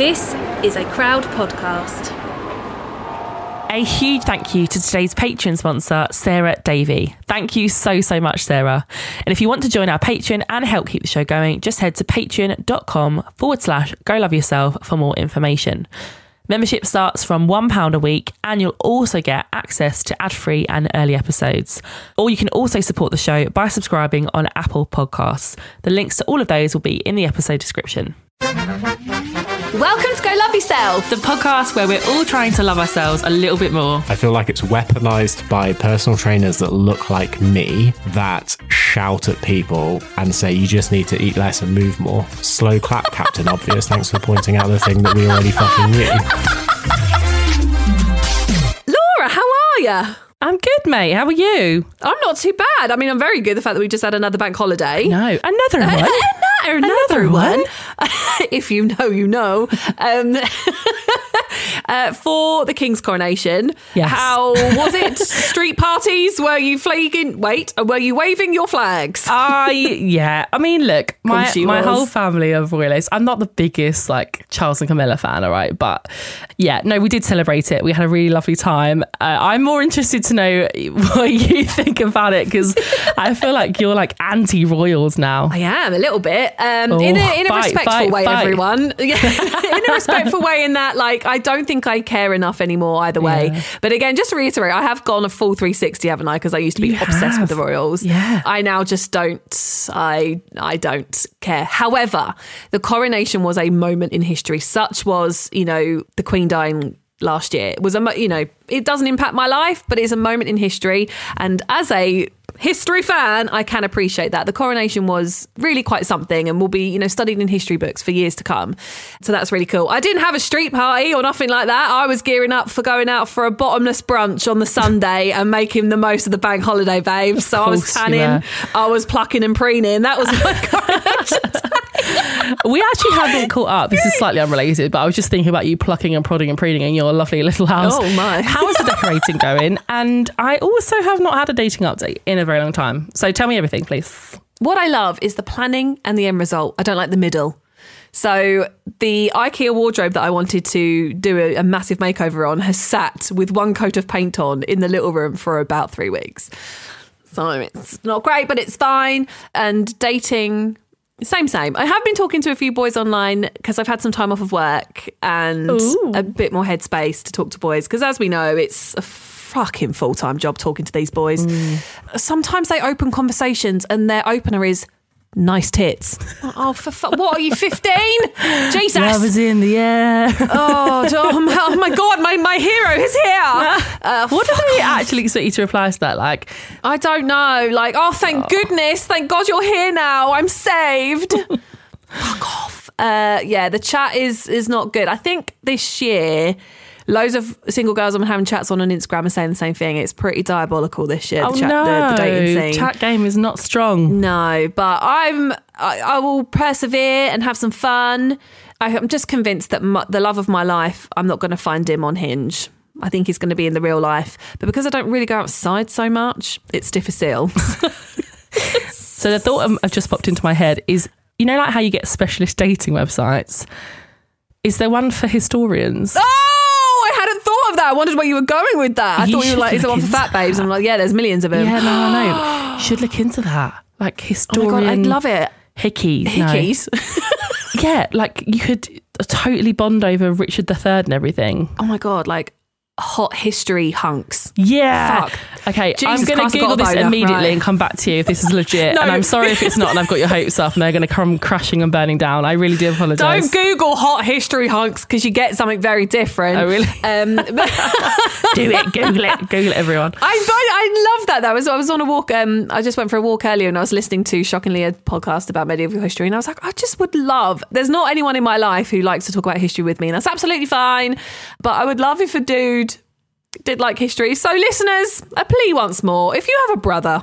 This is a crowd podcast. A huge thank you to today's Patreon sponsor, Sarah Davey. Thank you so, so much, Sarah. And if you want to join our Patreon and help keep the show going, just head to patreon.com forward slash go love yourself for more information. Membership starts from £1 a week, and you'll also get access to ad free and early episodes. Or you can also support the show by subscribing on Apple Podcasts. The links to all of those will be in the episode description. Welcome to Go Love Yourself. The podcast where we're all trying to love ourselves a little bit more. I feel like it's weaponized by personal trainers that look like me that shout at people and say you just need to eat less and move more. Slow clap, Captain Obvious. Thanks for pointing out the thing that we already fucking knew. Laura, how are you? I'm good, mate. How are you? I'm not too bad. I mean, I'm very good. The fact that we just had another bank holiday. No, another one. Another, Another one. one? if you know, you know. Um, uh, for the King's coronation, Yes. how was it? Street parties? Were you flagging? Wait, uh, were you waving your flags? I yeah. I mean, look, my my was. whole family are royalists. I'm not the biggest like Charles and Camilla fan, all right, but yeah, no, we did celebrate it. We had a really lovely time. Uh, I'm more interested to know what you think about it because I feel like you're like anti royals now. I am a little bit, um, Oh, in a in a fight, respectful fight, way. fight. Everyone, Yeah. in a respectful way. In that, like, I don't think I care enough anymore either way. Yeah. But again, just to reiterate, I have gone a full 360, haven't I? Because I used to be You obsessed have. with the royals. Yeah. I now just don't. I I don't care. However, the coronation was a moment in history. Such was, you know, the Queen dying last year. It was a, you know, it doesn't impact my life, but it's a moment in history. And as a history fan, I can appreciate that. The coronation was really quite something and will be, you know, studied in history books for years to come. So that's really cool. I didn't have a street party or nothing like that. I was gearing up for going out for a bottomless brunch on the Sunday and making the most of the bank holiday, babes. So I was tanning. I was plucking and preening. That was my coronation. We actually haven't caught up. This is slightly unrelated, but I was just thinking about you plucking and prodding and preening in your lovely little house. Oh, my. How is the decorating going? And I also have not had a dating update in a very long time. So tell me everything, please. What I love is the planning and the end result. I don't like the middle. So the IKEA wardrobe that I wanted to do a, a massive makeover on has sat with one coat of paint on in the little room for about three weeks. So it's not great, but it's fine. And dating, same, same. I have been talking to a few boys online because I've had some time off of work and Ooh. a bit more headspace to talk to boys. Because as we know, it's a fucking full time job talking to these boys. Sometimes they open conversations and their opener is nice tits. oh, for fu- what are you, 15? Jesus. Love is in the air. oh, oh my, oh my God, my, my hero is here. Uh, what do they actually expect you to reply to that? Like, I don't know. Like, oh, thank goodness. Thank God you're here now. I'm saved. Fuck off. Uh, yeah, the chat is is not good. I think this year, loads of single girls I'm having chats on on Instagram are saying the same thing. It's pretty diabolical this year. oh the, chat, no, the, the dating scene. chat game is not strong. No, but I'm I, I will persevere and have some fun. I, I'm just convinced that my, the love of my life, I'm not going to find him on Hinge. I think he's going to be in the real life, but because I don't really go outside so much, it's difficile. So the thought I've just popped into my head is, you know, like how you get specialist dating websites. Is there one for historians? oh, I hadn't thought of that. I wondered where you were going with that. I You thought you were like, is there one for fat babes? I'm like, yeah, there's millions of them. Yeah, no, I know. You should look into that. Like Oh my historian. god, I'd love it. Hickeys. no. Yeah, like you could totally bond over Richard III and everything. oh my god, like hot history hunks. Yeah. Fuck. Okay, Jesus I'm going to Google this boner. immediately Right. and come back to you if this is legit. No. And I'm sorry if it's not and I've got your hopes up and they're going to come crashing and burning down. I really do apologise. Don't Google hot history hunks because you get something very different. Oh, really? Um, do it. Google it. Google it, everyone. I I love that. That was I was on a walk. Um, I just went for a walk earlier, and I was listening to shockingly a podcast about medieval history, and I was like, I just would love. There's not anyone in my life who likes to talk about history with me, and that's absolutely fine. But I would love if a dude did like history. So, listeners, a plea once more: if you have a brother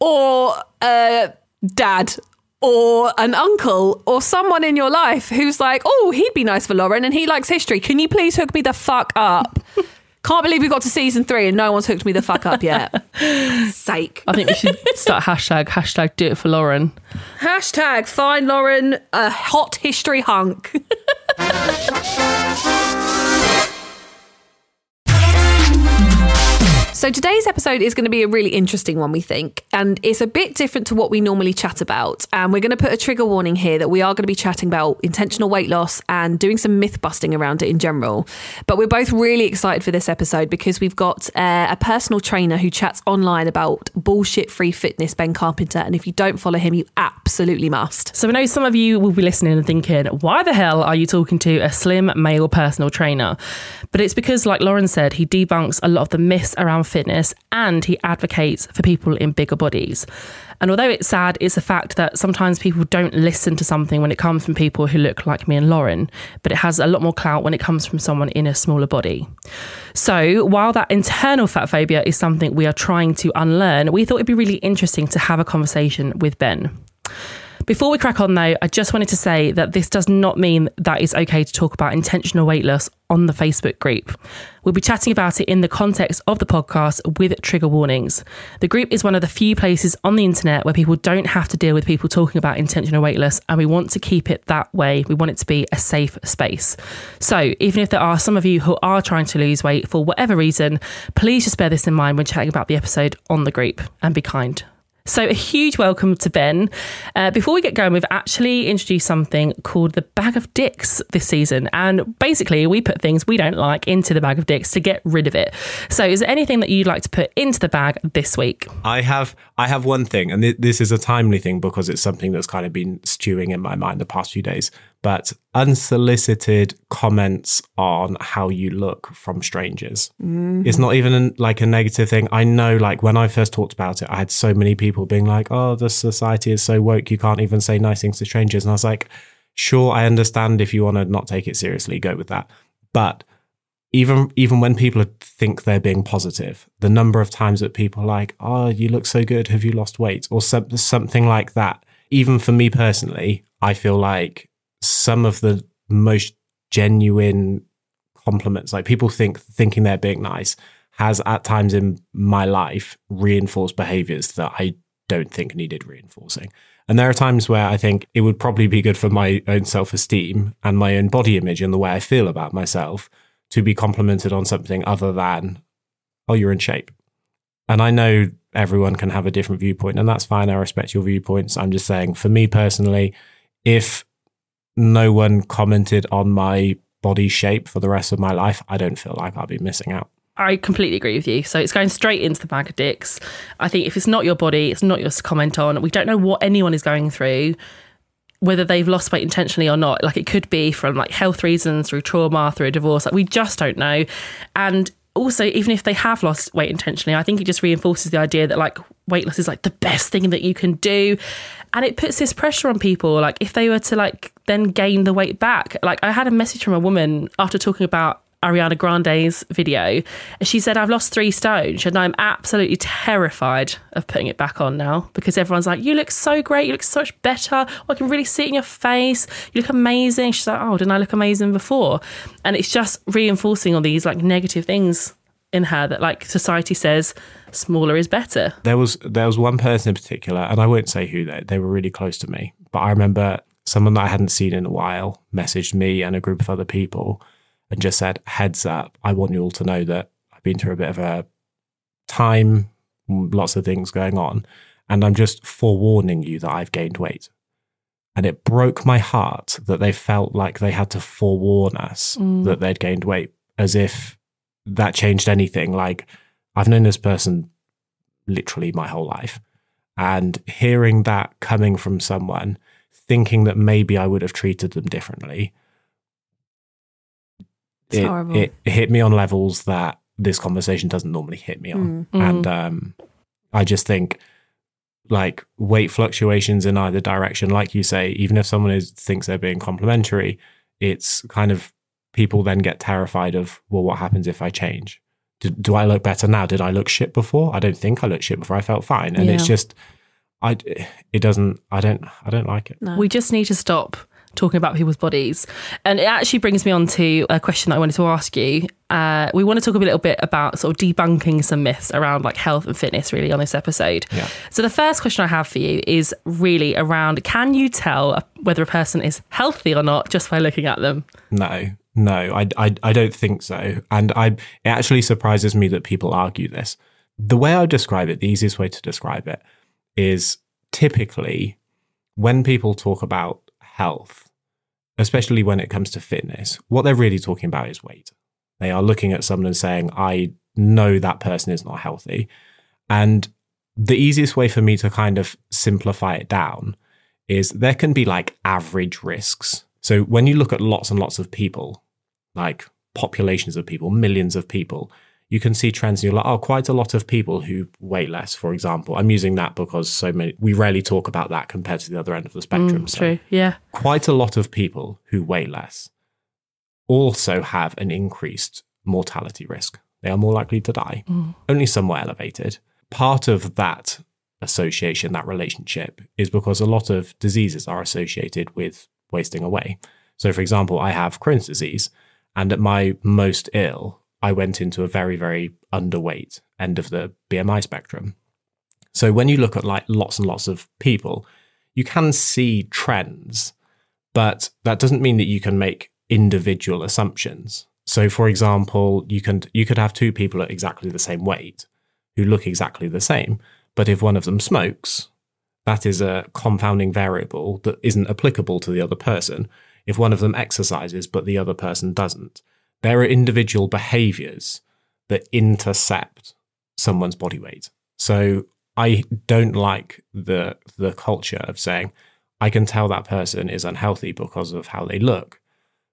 or a dad. Or an uncle or someone in your life who's like, oh, he'd be nice for Lauren and he likes history. Can you please hook me the fuck up? Can't believe we got to season three and no one's hooked me the fuck up yet. Sake. I think we should start hashtag, hashtag do it for Lauren. Hashtag find Lauren a hot history hunk. So today's episode is going to be a really interesting one, we think, and it's a bit different to what we normally chat about. And we're going to put a trigger warning here that we are going to be chatting about intentional weight loss and doing some myth busting around it in general. But we're both really excited for this episode because we've got uh, a personal trainer who chats online about bullshit free fitness, Ben Carpenter. And if you don't follow him, you absolutely must. So I know some of you will be listening and thinking, why the hell are you talking to a slim male personal trainer? But it's because, like Lauren said, he debunks a lot of the myths around fitness and he advocates for people in bigger bodies. And although it's sad, it's a fact that sometimes people don't listen to something when it comes from people who look like me and Lauren, but it has a lot more clout when it comes from someone in a smaller body. So while that internal fat phobia is something we are trying to unlearn, we thought it'd be really interesting to have a conversation with Ben. Before we crack on, though, I just wanted to say that this does not mean that it's okay to talk about intentional weight loss on the Facebook group. We'll be chatting about it in the context of the podcast with trigger warnings. The group is one of the few places on the internet where people don't have to deal with people talking about intentional weight loss, and we want to keep it that way. We want it to be a safe space. So, even if there are some of you who are trying to lose weight for whatever reason, please just bear this in mind when chatting about the episode on the group and be kind. So, a huge welcome to Ben. Uh, before we get going, we've actually introduced something called the bag of dicks this season. And basically, we put things we don't like into the bag of dicks to get rid of it. So, is there anything that you'd like to put into the bag this week? I have I have one thing, and th- this is a timely thing because it's something that's kind of been stewing in my mind the past few days. But unsolicited comments on how you look from strangers. Mm-hmm. It's not even like a negative thing. I know, like when I first talked about it, I had so many people being like, "Oh, the society is so woke, you can't even say nice things to strangers." And I was like, "Sure, I understand if you want to not take it seriously, go with that." But even even when people think they're being positive, the number of times that people are like, "Oh, you look so good. Have you lost weight?" or some, something like that. Even for me personally, I feel like some of the most genuine compliments, like people think thinking they're being nice, has at times in my life reinforced behaviors that I don't think needed reinforcing. And there are times where I think it would probably be good for my own self esteem and my own body image and the way I feel about myself to be complimented on something other than, oh, you're in shape. And I know everyone can have a different viewpoint, and that's fine. I respect your viewpoints. I'm just saying, for me personally, if no one commented on my body shape for the rest of my life, I don't feel like I'll be missing out. I completely agree with you. So it's going straight into the bag of dicks. I think if it's not your body, it's not yours to comment on. We don't know what anyone is going through, whether they've lost weight intentionally or not. Like it could be from like health reasons, through trauma, through a divorce. Like we just don't know. And also, even if they have lost weight intentionally, I think it just reinforces the idea that like weight loss is like the best thing that you can do. And it puts this pressure on people. Like if they were to like then gain the weight back. Like I had a message from a woman after talking about Ariana Grande's video. And she said, I've lost three stone. and I'm absolutely terrified of putting it back on now because everyone's like, you look so great. You look so much better. I can really see it in your face. You look amazing. She's like, oh, didn't I look amazing before? And it's just reinforcing all these like negative things in her that like society says smaller is better. There was there was one person in particular, and I won't say who they they were really close to me, but I remember someone that I hadn't seen in a while messaged me and a group of other people and just said, "Heads up, I want you all to know that I've been through a bit of a time, lots of things going on, and I'm just forewarning you that I've gained weight." And it broke my heart that they felt like they had to forewarn us mm. that they'd gained weight, as if that changed anything. Like I've known this person literally my whole life. And hearing that coming from someone, thinking that maybe I would have treated them differently, It's it, horrible. it hit me on levels that this conversation doesn't normally hit me on. Mm. And um, I just think like weight fluctuations in either direction, like you say, even if someone is thinks they're being complimentary, it's kind of people then get terrified of, well, what happens if I change? Do, do I look better now? Did I look shit before? I don't think I looked shit before. I felt fine. And it's just, I, it doesn't, I don't, I don't like it. No. We just need to stop talking about people's bodies. And it actually brings me on to a question that I wanted to ask you. Uh, we want to talk a little bit about sort of debunking some myths around like health and fitness, really, on this episode. Yeah. So the first question I have for you is really around: Can you tell whether a person is healthy or not just by looking at them? No, no, I, I, I don't think so. And I, it actually surprises me that people argue this. The way I describe it, the easiest way to describe it is typically when people talk about health, especially when it comes to fitness, what they're really talking about is weight. They are looking at someone and saying, I know that person is not healthy. And the easiest way for me to kind of simplify it down is there can be like average risks. So when you look at lots and lots of people, like populations of people, millions of people, you can see trends and you're like, oh, quite a lot of people who weigh less, for example. I'm using that because so many, we rarely talk about that compared to the other end of the mm, spectrum. so True. Yeah. quite a lot of people who weigh less also have an increased mortality risk. They are more likely to die, mm. only somewhat elevated. Part of that association, that relationship, is because a lot of diseases are associated with wasting away. So, for example, I have Crohn's disease, and at my most ill, I went into a very, very underweight end of the BMI spectrum. So, when you look at like lots and lots of people, you can see trends, but that doesn't mean that you can make individual assumptions. So, for example, you can you could have two people at exactly the same weight who look exactly the same, but if one of them smokes, that is a confounding variable that isn't applicable to the other person. If one of them exercises but the other person doesn't, there are individual behaviors that intercept someone's body weight. So I don't like the the culture of saying I can tell that person is unhealthy because of how they look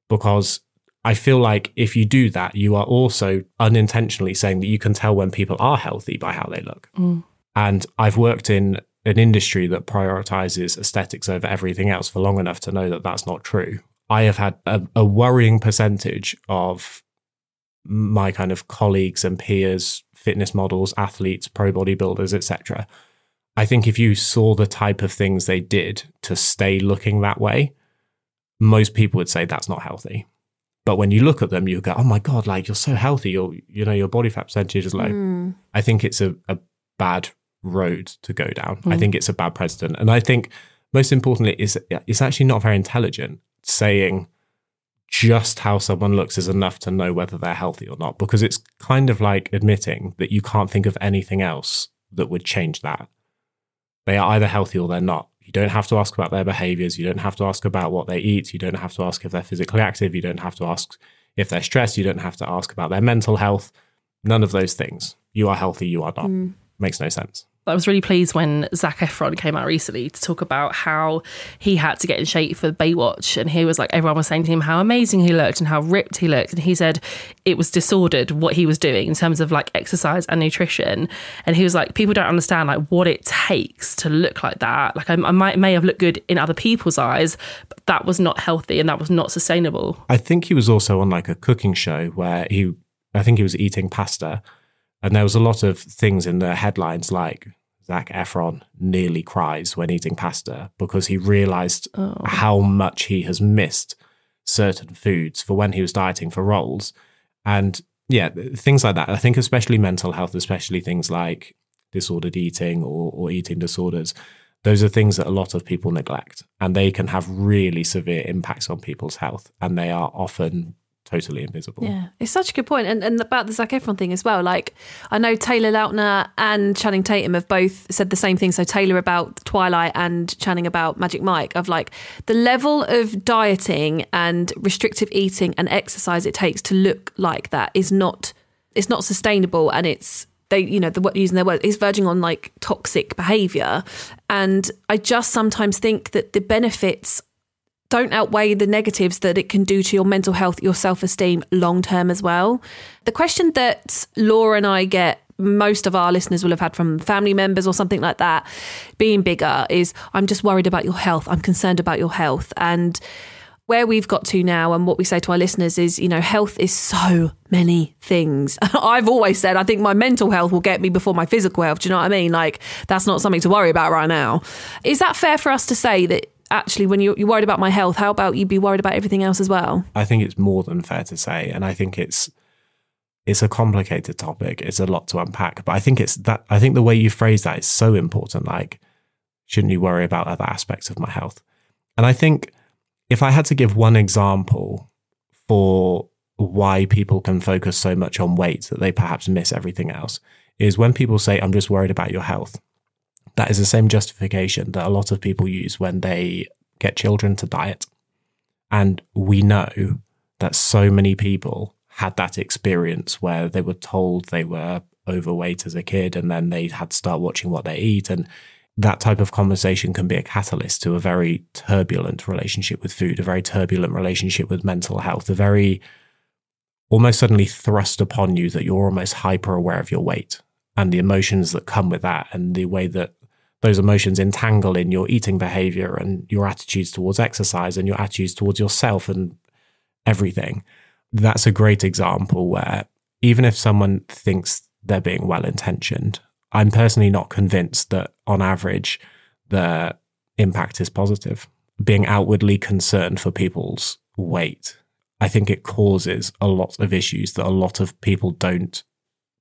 because I feel like if you do that, you are also unintentionally saying that you can tell when people are healthy by how they look. Mm. And I've worked in an industry that prioritizes aesthetics over everything else for long enough to know that that's not true. I have had a, a worrying percentage of my kind of colleagues and peers, fitness models, athletes, pro bodybuilders, etc. I think if you saw the type of things they did to stay looking that way, most people would say that's not healthy. But when you look at them, you go, "Oh my god, like you're so healthy. Your you know your body fat percentage is low." Hmm. I think it's a, a bad road to go down. I hmm. think it's a bad precedent, and I think most importantly, is it's actually not very intelligent saying just how someone looks is enough to know whether they're healthy or not, because it's kind of like admitting that you can't think of anything else that would change that. They are either healthy or they're not. You don't have to ask about their behaviors. You don't have to ask about what they eat. You don't have to ask if they're physically active. You don't have to ask if they're stressed. You don't have to ask about their mental health. None of those things. You are healthy. You are not. Hmm. Makes no sense. I was really pleased when Zac Efron came out recently to talk about how he had to get in shape for Baywatch. And he was like, everyone was saying to him how amazing he looked and how ripped he looked. And he said it was disordered what he was doing in terms of like exercise and nutrition. And he was like, people don't understand like what it takes to look like that. Like I, I might may have looked good in other people's eyes, but that was not healthy and that was not sustainable. I think he was also on like a cooking show where he, I think he was eating pasta, and there was a lot of things in the headlines like Zac Efron nearly cries when eating pasta because he realized oh. how much he has missed certain foods for when he was dieting for roles, and yeah, things like that. I think especially mental health, especially things like disordered eating or, or eating disorders. Those are things that a lot of people neglect, and they can have really severe impacts on people's health, and they are often totally invisible. Yeah, it's such a good point. And, and about the Zac Efron thing as well. Like, I know Taylor Lautner and Channing Tatum have both said the same thing. So, Taylor about Twilight and Channing about Magic Mike, of like the level of dieting and restrictive eating and exercise it takes to look like that is not, it's not sustainable. And it's, they, you know, the using their word is verging on like toxic behavior. And I just sometimes think that the benefits don't outweigh the negatives that it can do to your mental health, your self esteem long term as well. The question that Laura and I get most of our listeners will have had from family members or something like that being bigger is I'm just worried about your health. I'm concerned about your health. And where we've got to now and what we say to our listeners is, you know, health is so many things. I've always said I think my mental health will get me before my physical health. Do you know what I mean? Like that's not something to worry about right now. Is that fair for us to say that actually, when you're, you're worried about my health, how about you be worried about everything else as well? I think it's more than fair to say, and I think it's it's a complicated topic. It's a lot to unpack, but I think it's that I think the way you phrase that is so important. Like, shouldn't you worry about other aspects of my health? And I think if I had to give one example for why people can focus so much on weight that they perhaps miss everything else, is when people say, "I'm just worried about your health." That is the same justification that a lot of people use when they get children to diet. And we know that so many people had that experience where they were told they were overweight as a kid and then they had to start watching what they eat. And that type of conversation can be a catalyst to a very turbulent relationship with food, a very turbulent relationship with mental health, a very almost suddenly thrust upon you that you're almost hyper aware of your weight and the emotions that come with that and the way that those emotions entangle in your eating behavior and your attitudes towards exercise and your attitudes towards yourself and everything. That's a great example where even if someone thinks they're being well intentioned, I'm personally not convinced that on average the impact is positive. Being outwardly concerned for people's weight, I think it causes a lot of issues that a lot of people don't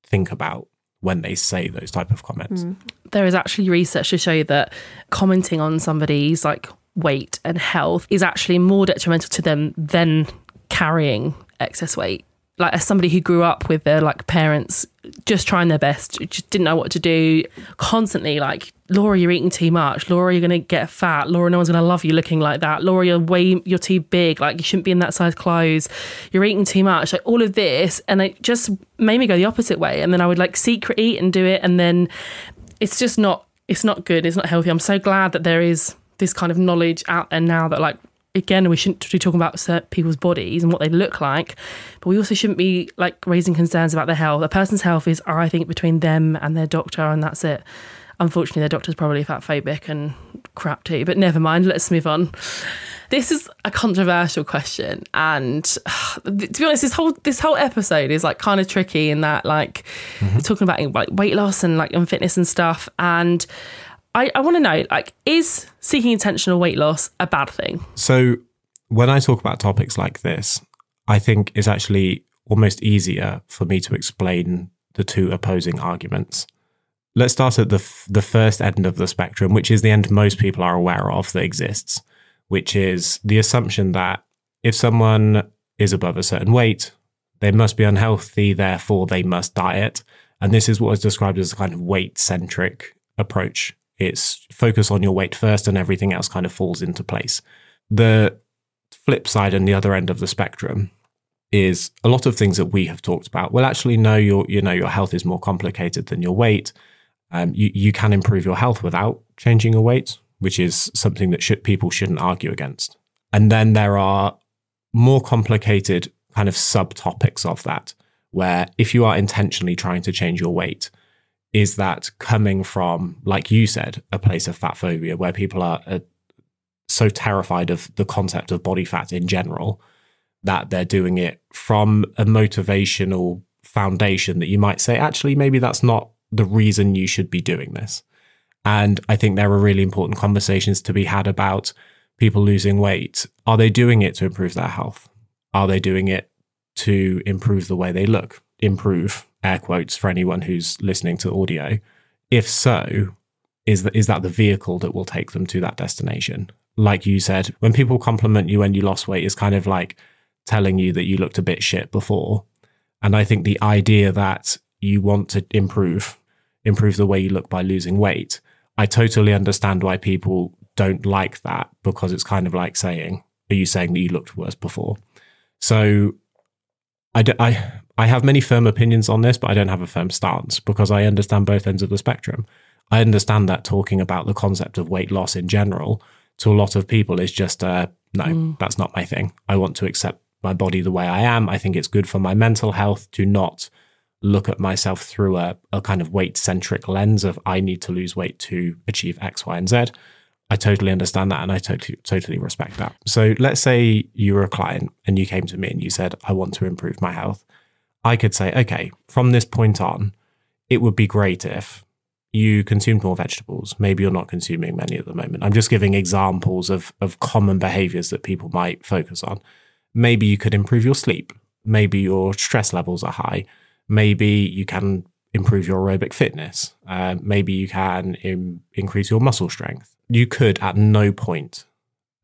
think about when they say those type of comments. Mm. There is actually research to show that commenting on somebody's like weight and health is actually more detrimental to them than carrying excess weight like as somebody who grew up with their like parents just trying their best just didn't know what to do constantly like laura you're eating too much. Laura you're gonna get fat. Laura no one's gonna love you looking like that. Laura you're way you're too big. Like you shouldn't be in that size clothes. You're eating too much. Like all of this and it just made me go the opposite way. And then i would like secret eat and do it and then it's just not it's not good. It's not healthy. I'm so glad that there is this kind of knowledge out there now that like again, we shouldn't be talking about people's bodies and what they look like, but we also shouldn't be like raising concerns about their health. A person's health is, I think, between them and their doctor, and that's it. Unfortunately, their doctor's probably fat phobic and crap too, but never mind. Let's move on. This is a controversial question, and to be honest, this whole this whole episode is like kind of tricky in that like mm-hmm. talking about like weight loss and like and fitness and stuff, and I, I want to know like, is seeking intentional weight loss a bad thing? So, when I talk about topics like this, I think it's actually almost easier for me to explain the two opposing arguments. Let's start at the f- the first end of the spectrum, which is the end most people are aware of that exists, which is the assumption that if someone is above a certain weight, they must be unhealthy, therefore they must diet. And this is what is described as a kind of weight centric approach it's focus on your weight first and everything else kind of falls into place. The flip side and the other end of the spectrum is a lot of things that we have talked about. Well, actually, no, your you know your health is more complicated than your weight. Um, you you can improve your health without changing your weight, which is something that should, people shouldn't argue against. And then there are more complicated kind of subtopics of that, where if you are intentionally trying to change your weight, is that coming from, like you said, a place of fat phobia where people are so terrified of the concept of body fat in general that they're doing it from a motivational foundation that you might say, actually, maybe that's not the reason you should be doing this. And I think there are really important conversations to be had about people losing weight. Are they doing it to improve their health? Are they doing it to improve the way they look? Improve air quotes for anyone who's listening to audio. If so, is that is that the vehicle that will take them to that destination? Like you said, when people compliment you when you lost weight, is kind of like telling you that you looked a bit shit before. And I think the idea that you want to improve, improve the way you look by losing weight, I totally understand why people don't like that because it's kind of like saying, "Are you saying that you looked worse before?" So, I, I I have many firm opinions on this, but I don't have a firm stance because I understand both ends of the spectrum. I understand that talking about the concept of weight loss in general to a lot of people is just uh, no, mm. that's not my thing. I want to accept my body the way I am. I think it's good for my mental health to not look at myself through a, a kind of weight centric lens of I need to lose weight to achieve X, Y, and Z. I totally understand that and I totally totally respect that. So let's say you were a client and you came to me and you said, I want to improve my health. I could say, okay, from this point on, it would be great if you consumed more vegetables. Maybe you're not consuming many at the moment. I'm just giving examples of, of common behaviors that people might focus on. Maybe you could improve your sleep. Maybe your stress levels are high. Maybe you can improve your aerobic fitness. Uh, maybe you can Im- increase your muscle strength. You could at no point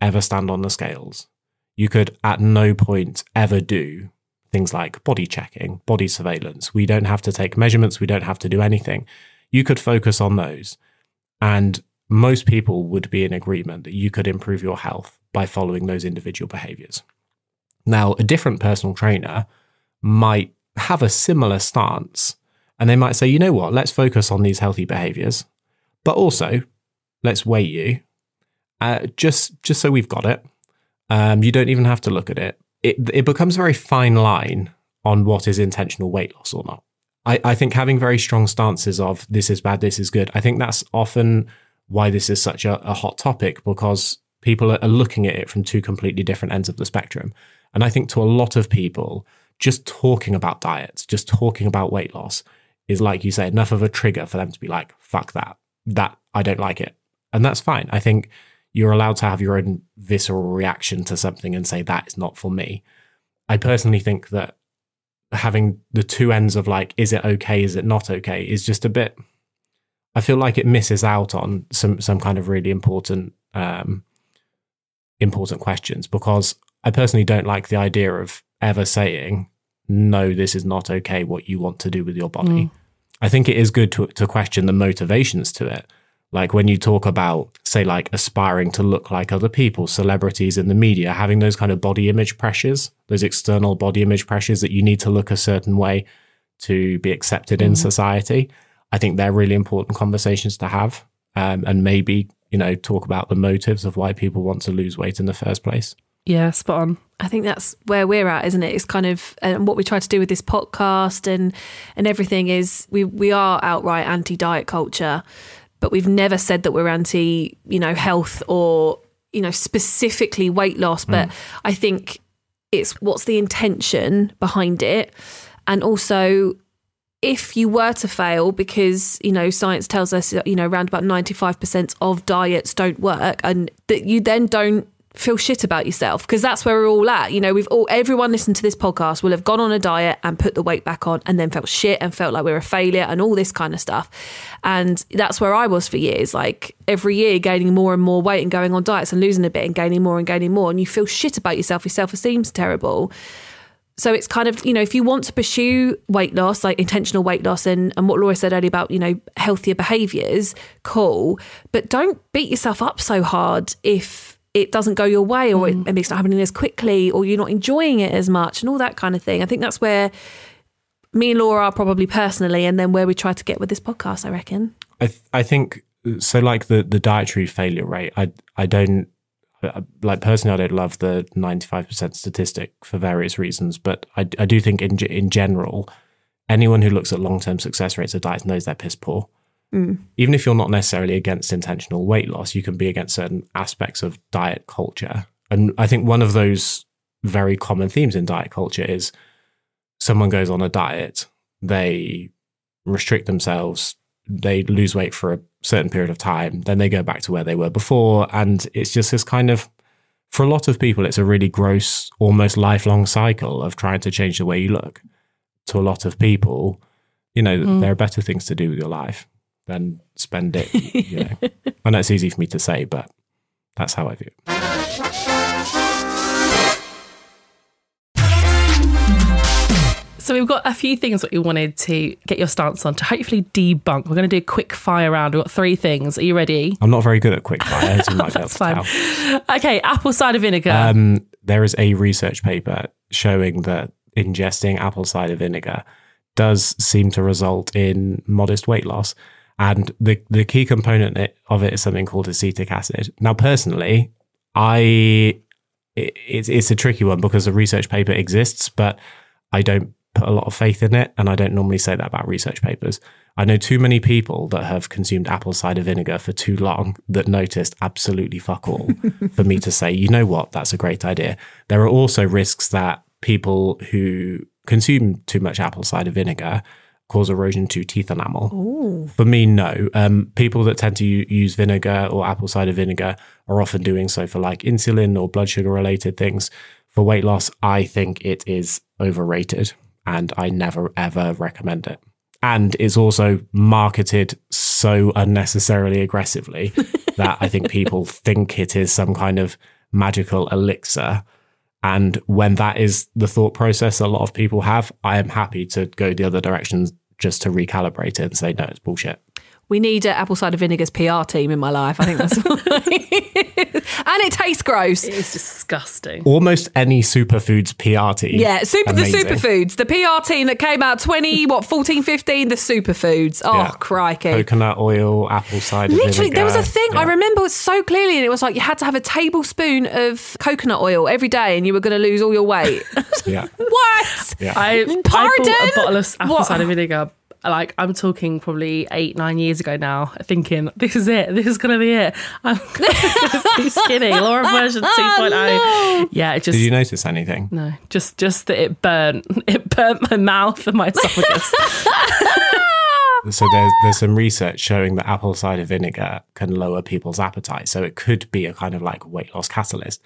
ever stand on the scales. You could at no point ever do things like body checking, body surveillance. We don't have to take measurements. We don't have to do anything. You could focus on those. And most people would be in agreement that you could improve your health by following those individual behaviors. Now, a different personal trainer might have a similar stance and they might say, you know what, let's focus on these healthy behaviors, but also let's weigh you uh, just, just so we've got it. Um, you don't even have to look at it. It. It becomes a very fine line on what is intentional weight loss or not. I, I think having very strong stances of this is bad, this is good, I think that's often why this is such a, a hot topic because people are looking at it from two completely different ends of the spectrum. And I think to a lot of people, just talking about diets, just talking about weight loss is like you say, enough of a trigger for them to be like, fuck that. That I don't like it. And that's fine. I think you're allowed to have your own visceral reaction to something and say that is not for me. I personally think that having the two ends of like, is it okay, is it not okay, is just a bit I feel like it misses out on some some kind of really important um important questions because I personally don't like the idea of ever saying, no, this is not okay what you want to do with your body. Mm. I think it is good to, to question the motivations to it. Like when you talk about, say, like aspiring to look like other people, celebrities in the media, having those kind of body image pressures, those external body image pressures that you need to look a certain way to be accepted mm. in society. I think they're really important conversations to have. Um, and maybe, you know, talk about the motives of why people want to lose weight in the first place. Yeah, spot on. I think that's where we're at, isn't it? It's kind of and what we try to do with this podcast and and everything is we we are outright anti diet culture, but we've never said that we're anti you know health or you know specifically weight loss. But mm. I think it's what's the intention behind it, and also if you were to fail because you know science tells us you know around about 95% of diets don't work and that you then don't feel shit about yourself because that's where we're all at. You know, we've all everyone listened to this podcast will have gone on a diet and put the weight back on and then felt shit and felt like we are a failure and all this kind of stuff. And that's where I was for years, like every year gaining more and more weight and going on diets and losing a bit and gaining more and gaining more and you feel shit about yourself, your self-esteem's terrible. So it's kind of, you know, if you want to pursue weight loss, like intentional weight loss and, and what Laura said earlier about, you know, healthier behaviors, cool. But don't beat yourself up so hard if it doesn't go your way or mm. it, maybe it's not happening as quickly or you're not enjoying it as much and all that kind of thing. I think that's where me and Laura are probably personally and then where we try to get with this podcast, I reckon. I th- I think so like the the dietary failure rate, I I don't like personally, I don't love the 95% statistic for various reasons, but I, I do think in in general, anyone who looks at long term success rates of diets knows they're piss poor. Mm. Even if you're not necessarily against intentional weight loss, you can be against certain aspects of diet culture. And I think one of those very common themes in diet culture is someone goes on a diet, they restrict themselves, they lose weight for a certain period of time, then they go back to where they were before. And it's just this kind of, for a lot of people, it's a really gross, almost lifelong cycle of trying to change the way you look. To a lot of people, you know, mm. there are better things to do with your life then spend it. You know. I know it's easy for me to say, but that's how I view it. So we've got a few things that we wanted to get your stance on to hopefully debunk. We're going to do a quick fire round. We've got three things. Are you ready? I'm not very good at quick fire. That's fine. Okay, apple cider vinegar. Um, there is a research paper showing that ingesting apple cider vinegar does seem to result in modest weight loss. And the, the key component of it is something called acetic acid. Now, personally, I it, it's, it's a tricky one because the research paper exists, but I don't put a lot of faith in it. And I don't normally say that about research papers. I know too many people that have consumed apple cider vinegar for too long that noticed absolutely fuck all for me to say, you know what, that's a great idea. There are also risks that people who consume too much apple cider vinegar cause erosion to teeth enamel. For me, no. Um, people that tend to use vinegar or apple cider vinegar are often doing so for like insulin or blood sugar related things. For weight loss, I think it is overrated and I never ever recommend it. And it's also marketed so unnecessarily aggressively that I think people think it is some kind of magical elixir. And when that is the thought process a lot of people have, I am happy to go the other direction just to recalibrate it and say, no, it's bullshit. We need an apple cider vinegar's PR team in my life. I think that's what And it tastes gross. It's disgusting. Almost any superfoods PR team. Yeah, super Amazing. the superfoods. The PR team that came out 20, what, 14, 15, the superfoods. Oh, Yeah. crikey. Coconut oil, apple cider Literally, vinegar. there was a thing I remember it so clearly, and it was like you had to have a tablespoon of coconut oil every day, and you were going to lose all your weight. Yeah. what? Yeah. I, I bought a bottle of apple What? cider vinegar. Like I'm talking probably eight, nine years ago now, thinking this is it. This is gonna be it. I'm gonna be skinny. Laura version 2.0. Yeah, it just Did you notice anything? no, just just that it burnt. It burnt my mouth and my esophagus. So there's there's some research showing that apple cider vinegar can lower people's appetite. So it could be a kind of like weight loss catalyst.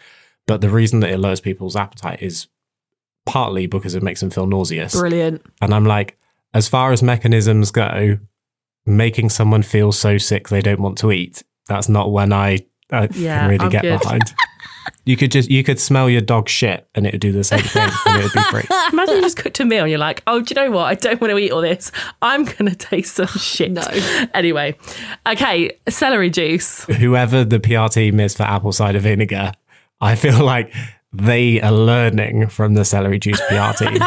But the reason that it lowers people's appetite is partly because it makes them feel nauseous. Brilliant. And I'm like, as far as mechanisms go, making someone feel so sick they don't want to eat, that's not when I, I Yeah, can really I'm get good. behind. You could just you could smell your dog shit and it would do the same thing and it would be free. Imagine you just cooked a meal and you're like, oh, do you know what? I don't want to eat all this. I'm gonna taste some shit. No. Anyway, okay, celery juice. Whoever the PR team is for apple cider vinegar, I feel like they are learning from the celery juice PR team.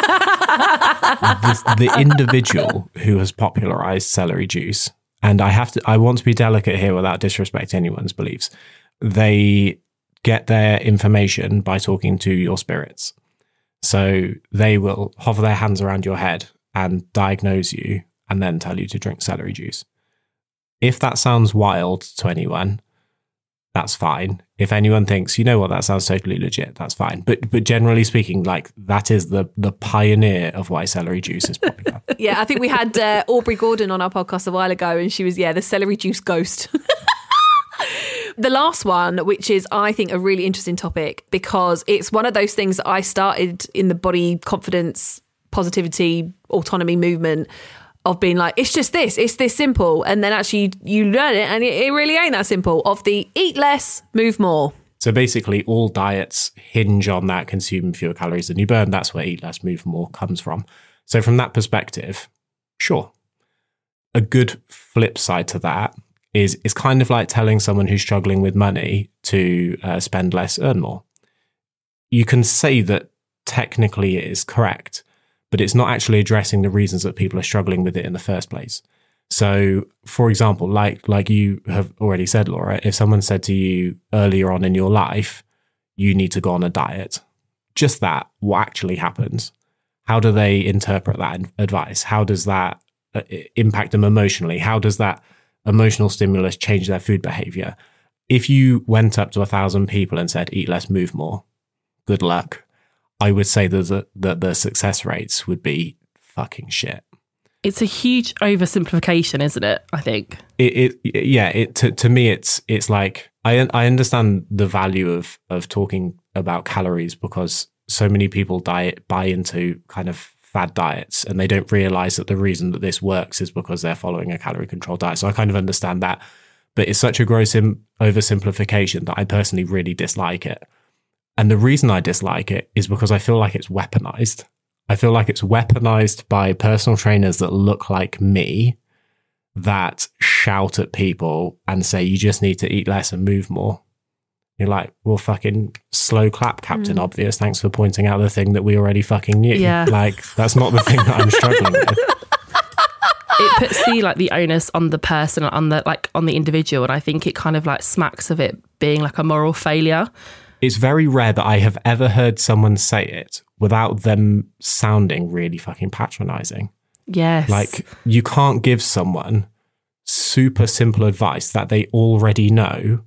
This- the individual who has popularized celery juice, and I have to, I want to be delicate here without disrespecting anyone's beliefs. They get their information by talking to your spirits. So they will hover their hands around your head and diagnose you and then tell you to drink celery juice. If that sounds wild to anyone, that's fine. If anyone thinks, you know what, that sounds totally legit, that's fine. But but generally speaking, like that is the the pioneer of why celery juice is popular. Yeah, I think we had uh, Aubrey Gordon on our podcast a while ago, and she was, yeah, the celery juice ghost. the last one, which is, I think, a really interesting topic because it's one of those things that I started in the body confidence, positivity, autonomy movement of being like, it's just this, it's this simple. And then actually you learn it, and it, it really ain't that simple of the eat less, move more. so basically, all diets hinge on that consume fewer calories than you burn. That's where eat less, move more comes from. So from that perspective, sure. A good flip side to that is it's kind of like telling someone who's struggling with money to uh, spend less, earn more. You can say that technically it is correct, but it's not actually addressing the reasons that people are struggling with it in the first place. So, for example, like like you have already said, Laura, if someone said to you earlier on in your life, you need to go on a diet, just that, what actually happens? How do they interpret that advice? How does that uh, impact them emotionally? How does that emotional stimulus change their food behavior? If you went up to a thousand people and said, eat less, move more, good luck. I would say that the, that the success rates would be fucking shit. It's a huge oversimplification, isn't it? I think. it, it yeah it to, to me it's it's like I I understand the value of of talking about calories because so many people diet buy into kind of fad diets and they don't realize that the reason that this works is because they're following a calorie control diet so I kind of understand that but it's such a gross Im- oversimplification that I personally really dislike it and the reason I dislike it is because I feel like it's weaponized I feel like it's weaponized by personal trainers that look like me that shout at people and say you just need to eat less and move more. You're like, well, fucking slow clap, Captain hmm. Obvious. Thanks for pointing out the thing that we already fucking knew. Yeah. Like, that's not the thing that I'm struggling with. it puts the like the onus on the person on the like on the individual and i think it kind of like smacks of it being like a moral failure It's very rare that I have ever heard someone say it without them sounding really fucking patronizing. yes Like, you can't give someone super simple advice that they already know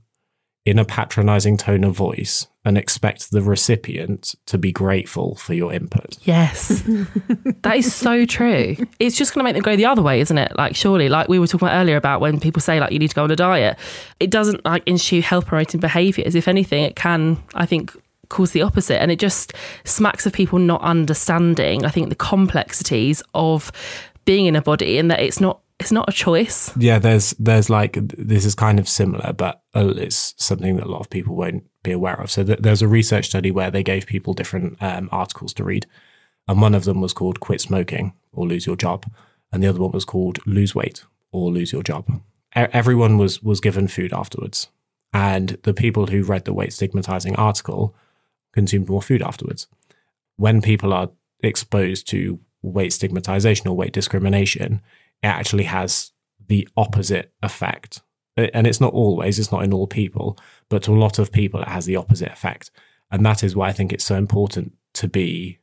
in a patronizing tone of voice and expect the recipient to be grateful for your input. Yes. that is so true. It's just going to make them go the other way, isn't it? Like, surely, like we were talking about earlier about when people say, like, you need to go on a diet, it doesn't like ensue health promoting behaviors. If anything, it can, I think, cause the opposite. And it just smacks of people not understanding, I think, the complexities of being in a body and that it's not it's not a choice. Yeah, there's there's like this is kind of similar, but uh, it's something that a lot of people won't be aware of. So th- there's a research study where they gave people different um, articles to read, and one of them was called "Quit Smoking or Lose Your Job," and the other one was called "Lose Weight or Lose Your Job." E- everyone was was given food afterwards, and the people who read the weight stigmatizing article consumed more food afterwards. When people are exposed to weight stigmatization or weight discrimination, it actually has the opposite effect. And it's not always, it's not in all people, but to a lot of people, it has the opposite effect. And that is why I think it's so important to be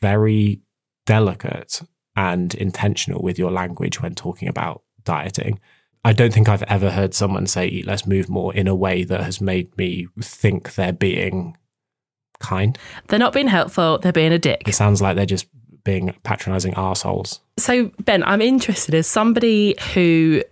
very delicate and intentional with your language when talking about dieting. I don't think I've ever heard someone say eat less, move more in a way that has made me think they're being kind. They're not being helpful, they're being a dick. It sounds like they're just being patronizing assholes. So Ben, I'm interested as somebody who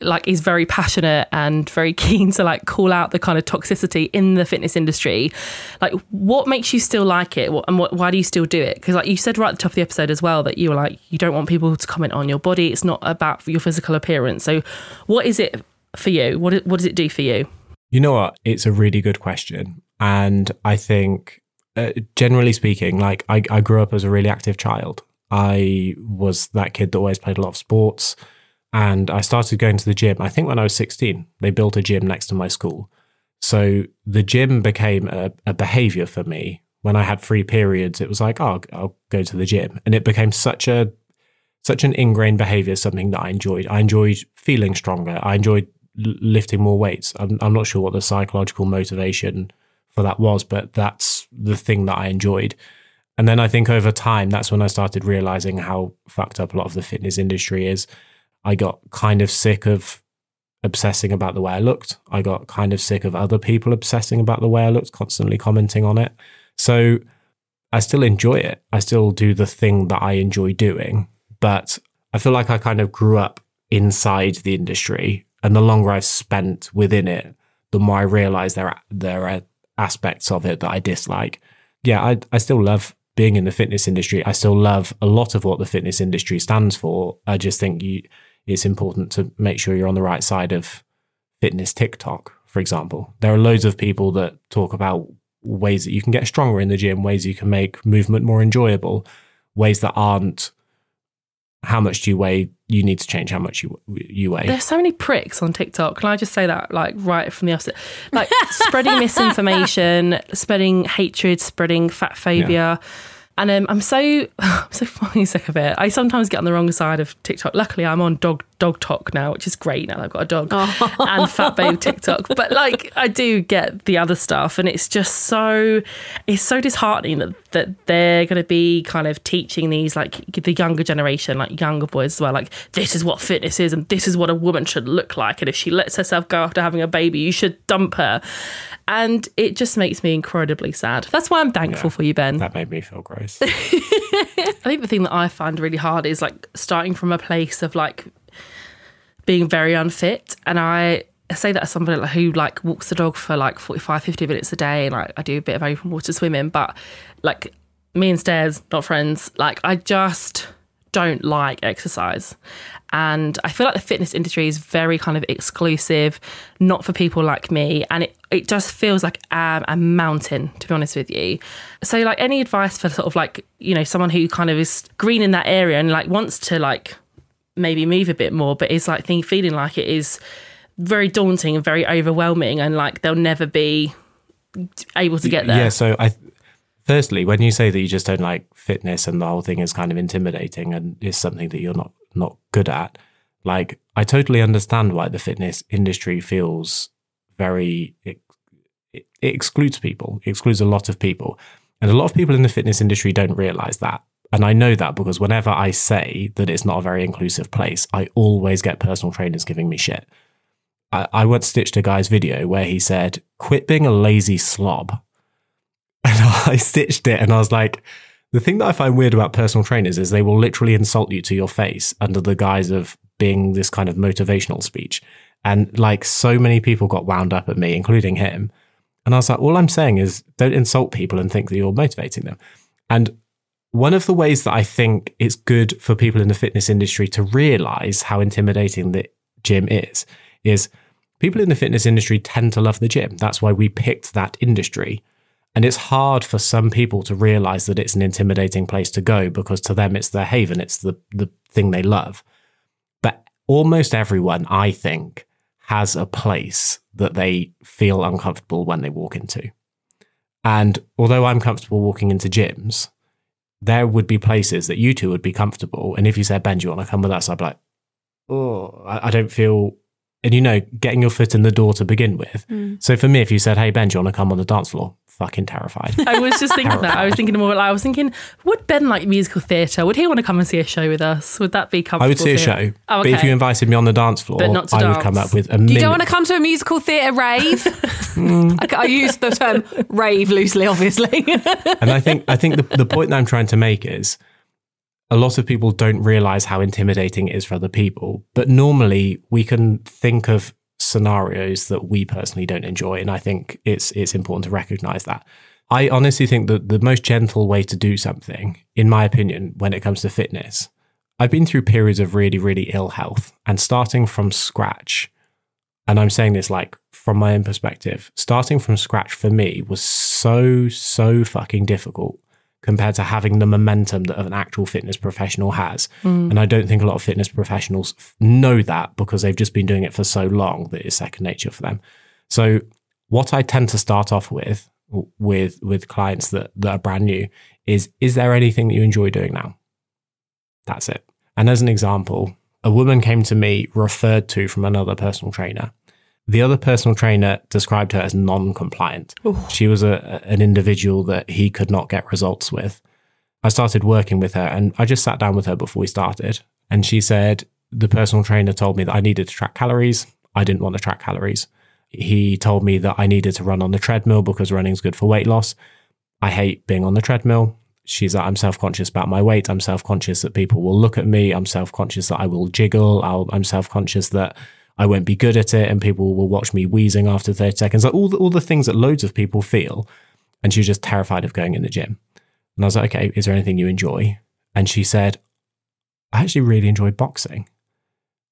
like is very passionate and very keen to like call out the kind of toxicity in the fitness industry. Like what makes you still like it? What, and what, why do you still do it? Because like you said right at the top of the episode as well that you were like you don't want people to comment on your body. It's not about your physical appearance. So what is it for you? What, what does it do for you? You know what? It's a really good question. And i think uh, generally speaking like I, I grew up as a really active child i was that kid that always played a lot of sports and I started going to the gym. I think when I was 16, they built a gym next to my school. So the gym became a, a behavior for me. When I had free periods, it was like, oh, I'll go to the gym. And it became such a such an ingrained behavior, something that I enjoyed. I enjoyed feeling stronger. I enjoyed lifting more weights. I'm, I'm not sure what the psychological motivation for that was, but that's the thing that I enjoyed. And then I think over time, that's when I started realizing how fucked up a lot of the fitness industry is. I got kind of sick of obsessing about the way I looked. I got kind of sick of other people obsessing about the way I looked, constantly commenting on it. So I still enjoy it. I still do the thing that I enjoy doing, but I feel like I kind of grew up inside the industry. And the longer I've spent within it, the more I realize there are, there are aspects of it that I dislike. Yeah, I, I still love being in the fitness industry. I still love a lot of what the fitness industry stands for. I just think you, it's important to make sure you're on the right side of fitness TikTok, for example. There are loads of people that talk about ways that you can get stronger in the gym, ways you can make movement more enjoyable, ways that aren't how much do you weigh? You need to change how much you you weigh. There's so many pricks on TikTok. Can I just say that, like, right from the offset, like spreading misinformation, spreading hatred, spreading fat phobia. Yeah and um, I'm so I'm so fucking sick of it. I sometimes get on the wrong side of TikTok. Luckily, I'm on dog dog talk now, which is great. Now I've got a dog oh. and fat babe TikTok. But like, I do get the other stuff, and it's just so it's so disheartening that that they're going to be kind of teaching these like the younger generation, like younger boys as well. Like, this is what fitness is, and this is what a woman should look like. And if she lets herself go after having a baby, you should dump her. And it just makes me incredibly sad. That's why I'm thankful yeah, for you, Ben. That made me feel gross. I think the thing that I find really hard is like starting from a place of like being very unfit. And I say that as somebody who like walks the dog for like 45, 50 minutes a day. And like I do a bit of open water swimming, but like me and Stairs, not friends, like I just don't like exercise. And I feel like the fitness industry is very kind of exclusive, not for people like me. And it, it just feels like a, a mountain, to be honest with you. So, like, any advice for sort of like, you know, someone who kind of is green in that area and like wants to like maybe move a bit more, but is like think, feeling like it is very daunting and very overwhelming and like they'll never be able to get there. Yeah. So, I, firstly, when you say that you just don't like fitness and the whole thing is kind of intimidating and is something that you're not not good at. Like, I totally understand why the fitness industry feels very, it, it, excludes people, it excludes a lot of people. And a lot of people in the fitness industry don't realize that. And I know that because whenever I say that it's not a very inclusive place, I always get personal trainers giving me shit. I, I once stitched a guy's video where he said, "Quit being a lazy slob," and I stitched it, and I was like, the thing that I find weird about personal trainers is they will literally insult you to your face under the guise of being this kind of motivational speech. And like so many people got wound up at me, including him. And I was like, all I'm saying is don't insult people and think that you're motivating them. And one of the ways that I think it's good for people in the fitness industry to realize how intimidating the gym is, is people in the fitness industry tend to love the gym. That's why we picked that industry. And it's hard for some people to realize that it's an intimidating place to go because to them it's their haven, it's the, the thing they love. But almost everyone, I think, has a place that they feel uncomfortable when they walk into. And although I'm comfortable walking into gyms, there would be places that you two would be comfortable. And if you said, Ben, do you want to come with us? I'd be like, oh, I, I don't feel. And you know, getting your foot in the door to begin with. Mm. So for me, if you said, hey, Ben, do you want to come on the dance floor? Fucking terrified. I was just thinking that. I was thinking more. Like, I was thinking, would Ben like musical theatre? Would he want to come and see a show with us? Would that be comfortable? I would see a for show. him? Oh, But if you invited me on the dance floor, But not to I would come up with a You minute. don't want to come to a musical theatre rave? I, I use the term rave loosely, obviously. and I think I think the, the point that I'm trying to make is a lot of people don't realize how intimidating it is for other people. But normally we can think of scenarios that we personally don't enjoy. And I think it's it's important to recognize that. I honestly think that the most gentle way to do something, in my opinion, when it comes to fitness, I've been through periods of really, really ill health and starting from scratch. And I'm saying this like from my own perspective, starting from scratch for me was so, so fucking difficult compared to having the momentum that an actual fitness professional has. Mm. And I don't think a lot of fitness professionals know that because they've just been doing it for so long that it's second nature for them. So what I tend to start off with with with clients that, that are brand new is is there anything that you enjoy doing now? That's it. And as an example, a woman came to me referred to from another personal trainer. The other personal trainer described her as non-compliant. She was a, an individual that he could not get results with. I started working with her and I just sat down with her before we started. And she said, the personal trainer told me that I needed to track calories. I didn't want to track calories. He told me that I needed to run on the treadmill because running is good for weight loss. I hate being on the treadmill. She's like, I'm self conscious about my weight. I'm self conscious that people will look at me. I'm self conscious that I will jiggle. I'll, I'm self conscious that I won't be good at it and people will watch me wheezing after 30 seconds. Like all the, all the things that loads of people feel. And she was just terrified of going in the gym. And I was like, okay, is there anything you enjoy? And she said, I actually really enjoy boxing.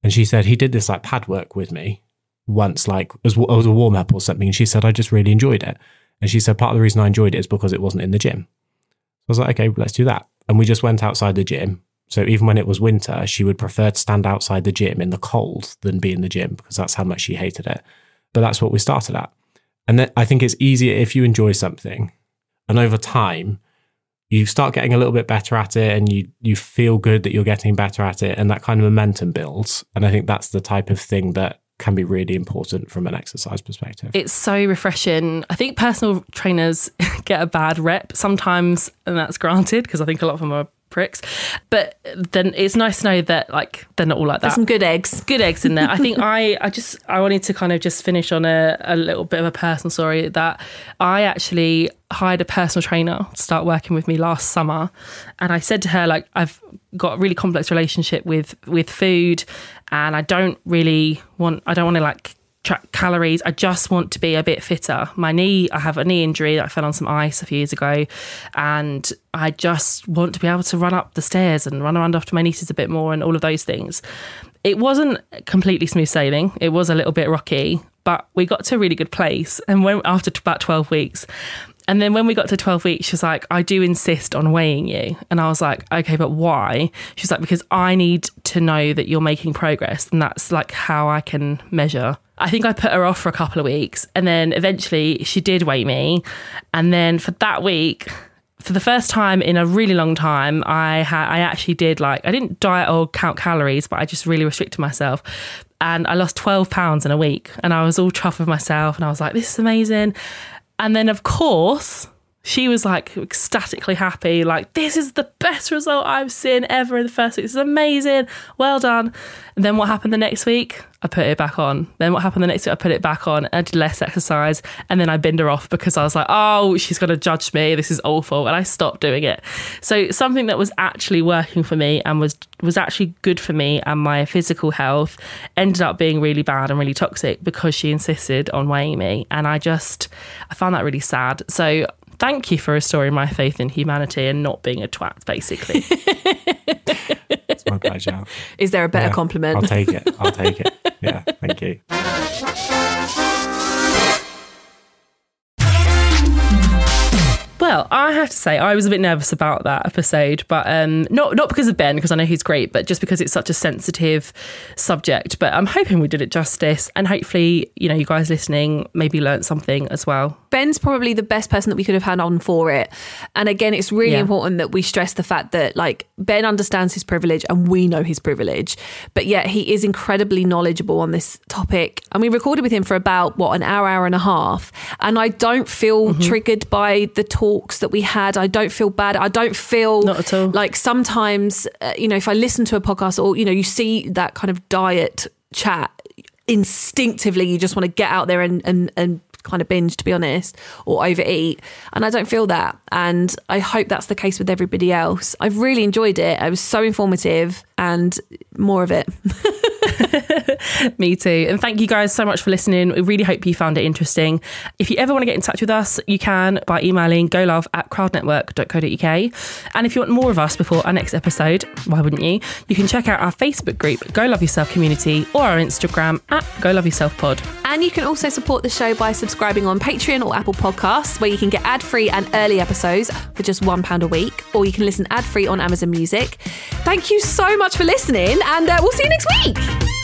And she said, he did this like pad work with me once, like as, as a warm up or something. And she said, I just really enjoyed it. And she said, part of the reason I enjoyed it is because it wasn't in the gym. So I was like, okay, let's do that. And we just went outside the gym. So even when it was winter, she would prefer to stand outside the gym in the cold than be in the gym because that's how much she hated it. But that's what we started at. And then I think it's easier if you enjoy something and over time you start getting a little bit better at it and you you feel good that you're getting better at it and that kind of momentum builds. And I think that's the type of thing that can be really important from an exercise perspective. It's so refreshing. I think personal trainers get a bad rep sometimes, and that's granted because I think a lot of them are pricks. But then it's nice to know that like they're not all like that. There's some good eggs. good eggs in there. I think I, I just I wanted to kind of just finish on a, a little bit of a personal story that I actually hired a personal trainer to start working with me last summer, and I said to her like I've got a really complex relationship with with food, and I don't really want I don't want to like track calories. I just want to be a bit fitter. My knee, I have a knee injury. That I fell on some ice a few years ago, and I just want to be able to run up the stairs and run around after my nieces a bit more and all of those things. It wasn't completely smooth sailing. It was a little bit rocky, but we got to a really good place. And when after about twelve weeks. And then when we got to 12 weeks, she was like, I do insist on weighing you. And I was like, okay, but why? She's like, because I need to know that you're making progress. And that's like how I can measure. I think I put her off for a couple of weeks. And then eventually she did weigh me. And then for that week, for the first time in a really long time, I had I actually did like I didn't diet or count calories, but I just really restricted myself. And I lost 12 pounds in a week. And I was all chuffed with myself. And I was like, this is amazing. And then, of course, She was like ecstatically happy, like, this is the best result I've seen ever in the first week. This is amazing. Well done. And then what happened the next week? I put it back on. Then what happened the next week? I put it back on. I did less exercise. And then I binned her off because I was like, oh, she's going to judge me. This is awful. And I stopped doing it. So something that was actually working for me and was was actually good for me and my physical health ended up being really bad and really toxic because she insisted on weighing me. And I just, I found that really sad. So thank you for restoring my faith in humanity and not being a twat, basically. It's my pleasure. Is there a better Yeah, compliment? I'll take it. I'll take it. Yeah, thank you. Well, I have to say I was a bit nervous about that episode, but um, not not because of Ben, because I know he's great, but just because it's such a sensitive subject. But I'm hoping we did it justice, and hopefully, you know, you guys listening maybe learnt something as well. Ben's probably the best person that we could have had on for it. And again, it's really Yeah. important that we stress the fact that like Ben understands his privilege and we know his privilege, but yet he is incredibly knowledgeable on this topic. And we recorded with him for about what an hour, hour and a half. And I don't feel Mm-hmm. triggered by the talks that we had. I don't feel bad. I don't feel Not at all. like sometimes, uh, you know, if I listen to a podcast or, you know, you see that kind of diet chat, instinctively you just want to get out there and, and, and kind of binge, to be honest, or overeat. And I don't feel that. And I hope that's the case with everybody else. I've really enjoyed it. It was so informative and more of it. Me too. And thank you guys so much for listening. We really hope you found it interesting. If you ever want to get in touch with us, you can by emailing golove at crowdnetwork.co.uk. And if you want more of us before our next episode, why wouldn't you? You can check out our Facebook group, Go Love Yourself Community, or our Instagram at Go Love Yourself Pod. And you can also support the show by subscribing on Patreon or Apple Podcasts, where you can get ad free and early episodes for just £1 a week, or you can listen ad free on Amazon Music. Thank you so much for listening, and uh, we'll see you next week.